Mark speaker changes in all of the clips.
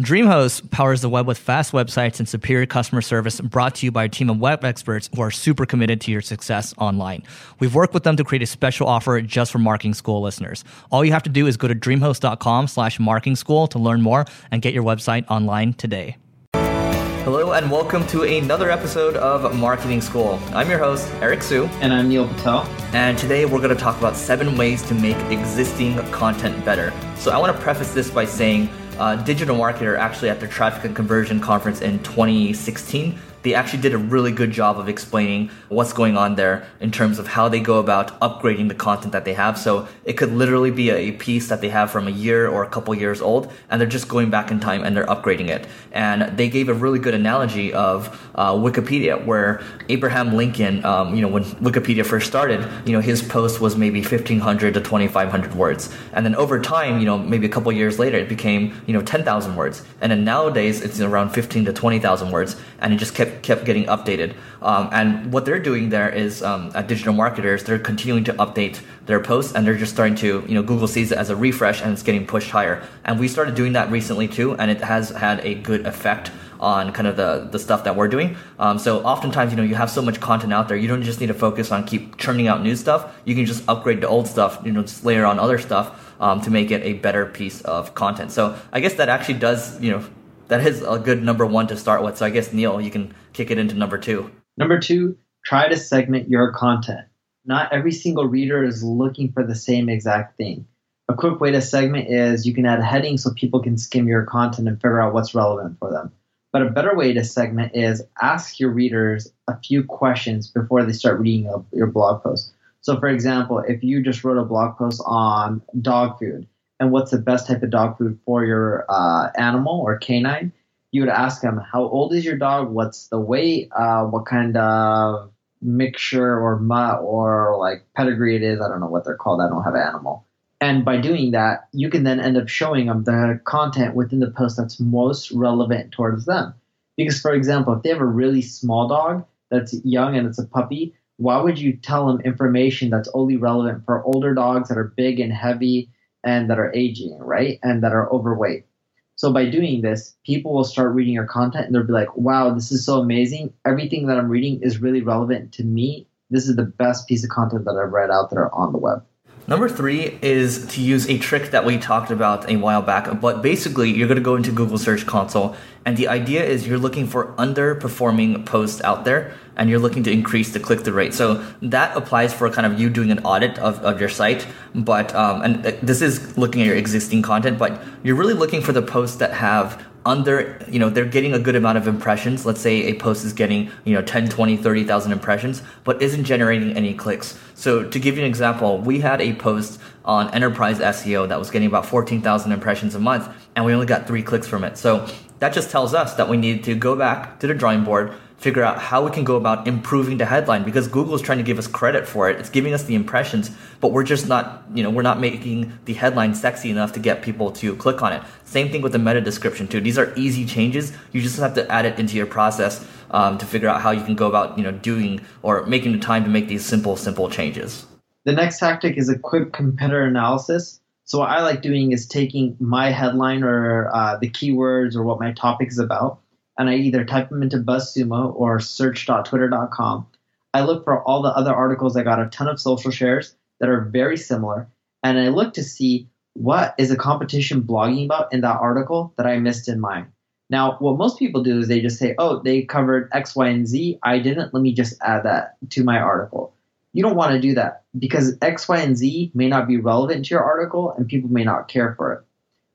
Speaker 1: DreamHost powers the web with fast websites and superior customer service brought to you by a team of web experts who are super committed to your success online. We've worked with them to create a special offer just for marketing school listeners. All you have to do is go to dreamhost.com slash marketing school to learn more and get your website online today. Hello and welcome to another episode of Marketing School. I'm your host, Eric Siu.
Speaker 2: And I'm Neil Patel.
Speaker 1: And today we're going to talk about seven ways to make existing content better. So I want to preface this by saying uh, digital marketer actually at the traffic and conversion conference in 2016 they actually did a really good job of explaining what's going on there in terms of how they go about upgrading the content that they have. So it could literally be a piece that they have from a year or a couple years old, and they're just going back in time and they're upgrading it. And they gave a really good analogy of uh, Wikipedia, where Abraham Lincoln, um, you know, when Wikipedia first started, you know, his post was maybe 1,500 to 2,500 words. And then over time, you know, maybe a couple years later, it became, you know, 10,000 words. And then nowadays, it's around 15 to 20,000 words. And it just kept kept getting updated. Um, and what they're doing there is um, at digital marketers, they're continuing to update their posts, and they're just starting to, you know, Google sees it as a refresh, and it's getting pushed higher. And we started doing that recently too, and it has had a good effect on kind of the, the stuff that we're doing. Um, so oftentimes, you know, you have so much content out there, you don't just need to focus on keep churning out new stuff. You can just upgrade the old stuff, you know, just layer on other stuff um, to make it a better piece of content. So I guess that actually does, you know, that is a good number one to start with. So I guess Neil, you can kick it into number two.
Speaker 2: Number two, try to segment your content. Not every single reader is looking for the same exact thing. A quick way to segment is you can add headings so people can skim your content and figure out what's relevant for them. But a better way to segment is ask your readers a few questions before they start reading your blog post. So, for example, if you just wrote a blog post on dog food, and what's the best type of dog food for your uh, animal or canine, you would ask them, how old is your dog? What's the weight? Uh, what kind of mixture or mutt or like pedigree it is? I don't know what they're called. I don't have an animal. And by doing that, you can then end up showing them the content within the post that's most relevant towards them. Because, for example, if they have a really small dog that's young and it's a puppy, why would you tell them information that's only relevant for older dogs that are big and heavy and that are aging, right? And that are overweight. So by doing this, people will start reading your content and they'll be like, wow, this is so amazing. Everything that I'm reading is really relevant to me. This is the best piece of content that I've read out there on the web.
Speaker 1: Number three is to use a trick that we talked about a while back. But basically, you're going to go into Google Search Console, and the idea is you're looking for underperforming posts out there, and you're looking to increase the click through rate. So that applies for kind of you doing an audit of, of your site. But um, and this is looking at your existing content, but you're really looking for the posts that have under you know they're getting a good amount of impressions. Let's say a post is getting you know 10 20 30,000 impressions but isn't generating any clicks. So to give you an example we had a post on enterprise SEO that was getting about 14,000 impressions a month and we only got 3 clicks from it. So that just tells us that we need to go back to the drawing board figure out how we can go about improving the headline because Google is trying to give us credit for it. It's giving us the impressions, but we're just not, you know, we're not making the headline sexy enough to get people to click on it. Same thing with the meta description too. These are easy changes. You just have to add it into your process um, to figure out how you can go about, you know, doing or making the time to make these simple, simple changes.
Speaker 2: The next tactic is a quick competitor analysis. So what I like doing is taking my headline or uh, the keywords or what my topic is about and I either type them into BuzzSumo or search.twitter.com. I look for all the other articles. I got a ton of social shares that are very similar, and I look to see what is a competition blogging about in that article that I missed in mine. Now, what most people do is they just say, oh, they covered X, Y, and Z. I didn't. Let me just add that to my article. You don't want to do that because X, Y, and Z may not be relevant to your article and people may not care for it.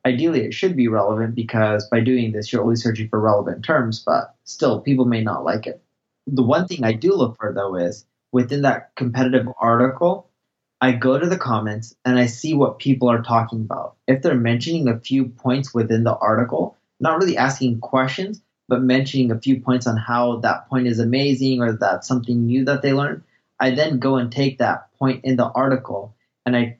Speaker 2: Ideally, it should be relevant because by doing this, you're only searching for relevant terms, but still, people may not like it. The one thing I do look for, though, is within that competitive article, I go to the comments and I see what people are talking about. If they're mentioning a few points within the article, not really asking questions, but mentioning a few points on how that point is amazing or that's something new that they learned, I then go and take that point in the article and I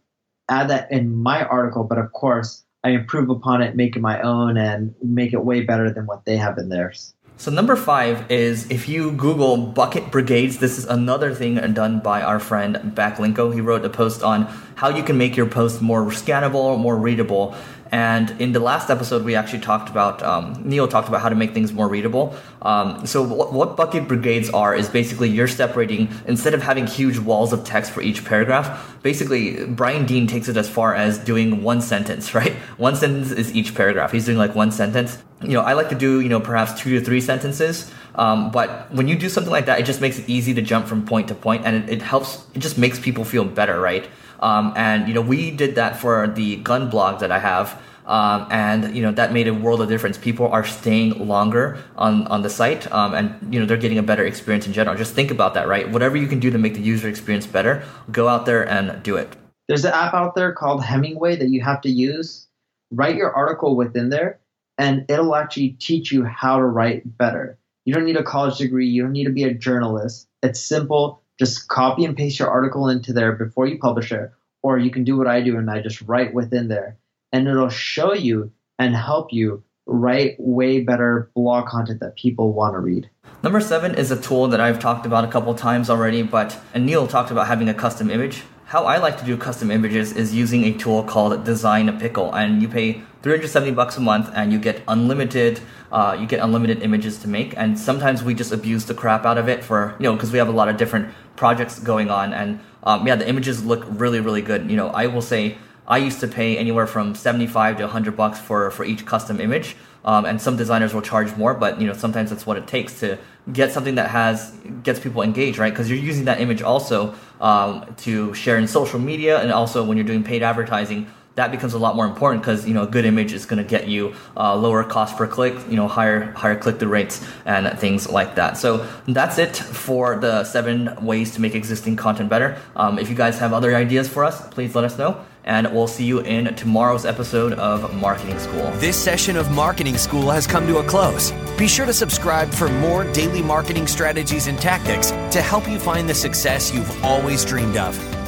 Speaker 2: add that in my article, but of course, I improve upon it, make it my own, and make it way better than what they have in theirs.
Speaker 1: So number five is if you Google bucket brigades, this is another thing done by our friend Backlinko. He wrote a post on how you can make your post more scannable, more readable. And in the last episode, we actually talked about, um, Neil talked about how to make things more readable. Um, so, what, what, bucket brigades are is basically you're separating, instead of having huge walls of text for each paragraph, basically, Brian Dean takes it as far as doing one sentence, right? One sentence is each paragraph. He's doing like one sentence. You know, I like to do, you know, perhaps two to three sentences. Um, but when you do something like that, it just makes it easy to jump from point to point and it, it helps, it just makes people feel better, right? Um, and you know, we did that for the gun blog that I have. Um, and you know that made a world of difference. People are staying longer on on the site, um, and you know they're getting a better experience in general. Just think about that, right? Whatever you can do to make the user experience better, go out there and do it.
Speaker 2: There's an app out there called Hemingway that you have to use. Write your article within there, and it'll actually teach you how to write better. You don't need a college degree. You don't need to be a journalist. It's simple just copy and paste your article into there before you publish it. Or you can do what I do and I just write within there. And it'll show you and help you write way better blog content that people want to read.
Speaker 1: Number seven is a tool that I've talked about a couple times already, but Neil talked about having a custom image. How I like to do custom images is using a tool called Design a Pickle, and you pay 370 bucks a month, and you get unlimited uh, you get unlimited images to make. And sometimes we just abuse the crap out of it for you know because we have a lot of different projects going on. And um, yeah the images look really really good. You know i will say i used to pay anywhere from 75 to 100 bucks for for each custom image. Um, and some designers will charge more but you know sometimes that's what it takes to get something that has gets people engaged right? Because you're using that image also um, to share in social media and also when you're doing paid advertising that becomes a lot more important because you know a good image is going to get you uh, lower cost per click, you know higher higher click through rates and things like that. So that's it for the seven ways to make existing content better. Um, if you guys have other ideas for us, please let us know. And we'll see you in tomorrow's episode of Marketing School.
Speaker 3: This session of Marketing School has come to a close. Be sure to subscribe for more daily marketing strategies and tactics to help you find the success you've always dreamed of.